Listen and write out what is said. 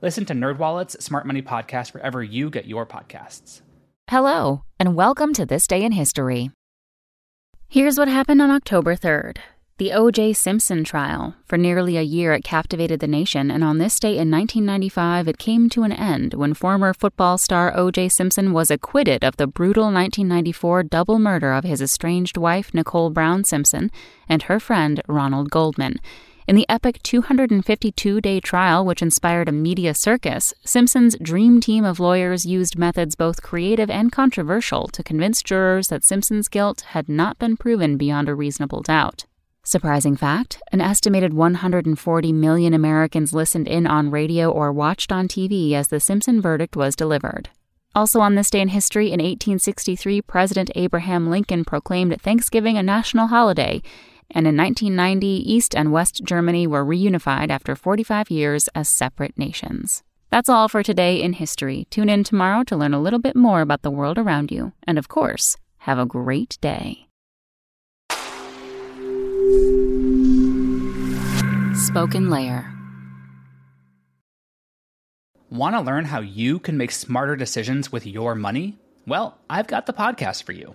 Listen to NerdWallet's Smart Money Podcast wherever you get your podcasts. Hello, and welcome to This Day in History. Here's what happened on October 3rd. The O.J. Simpson trial. For nearly a year, it captivated the nation, and on this day in 1995, it came to an end when former football star O.J. Simpson was acquitted of the brutal 1994 double murder of his estranged wife, Nicole Brown Simpson, and her friend, Ronald Goldman. In the epic 252 day trial, which inspired a media circus, Simpson's dream team of lawyers used methods both creative and controversial to convince jurors that Simpson's guilt had not been proven beyond a reasonable doubt. Surprising fact an estimated 140 million Americans listened in on radio or watched on TV as the Simpson verdict was delivered. Also, on this day in history, in 1863, President Abraham Lincoln proclaimed Thanksgiving a national holiday and in 1990, East and West Germany were reunified after 45 years as separate nations. That's all for today in history. Tune in tomorrow to learn a little bit more about the world around you. And of course, have a great day. Spoken Layer. Want to learn how you can make smarter decisions with your money? Well, I've got the podcast for you.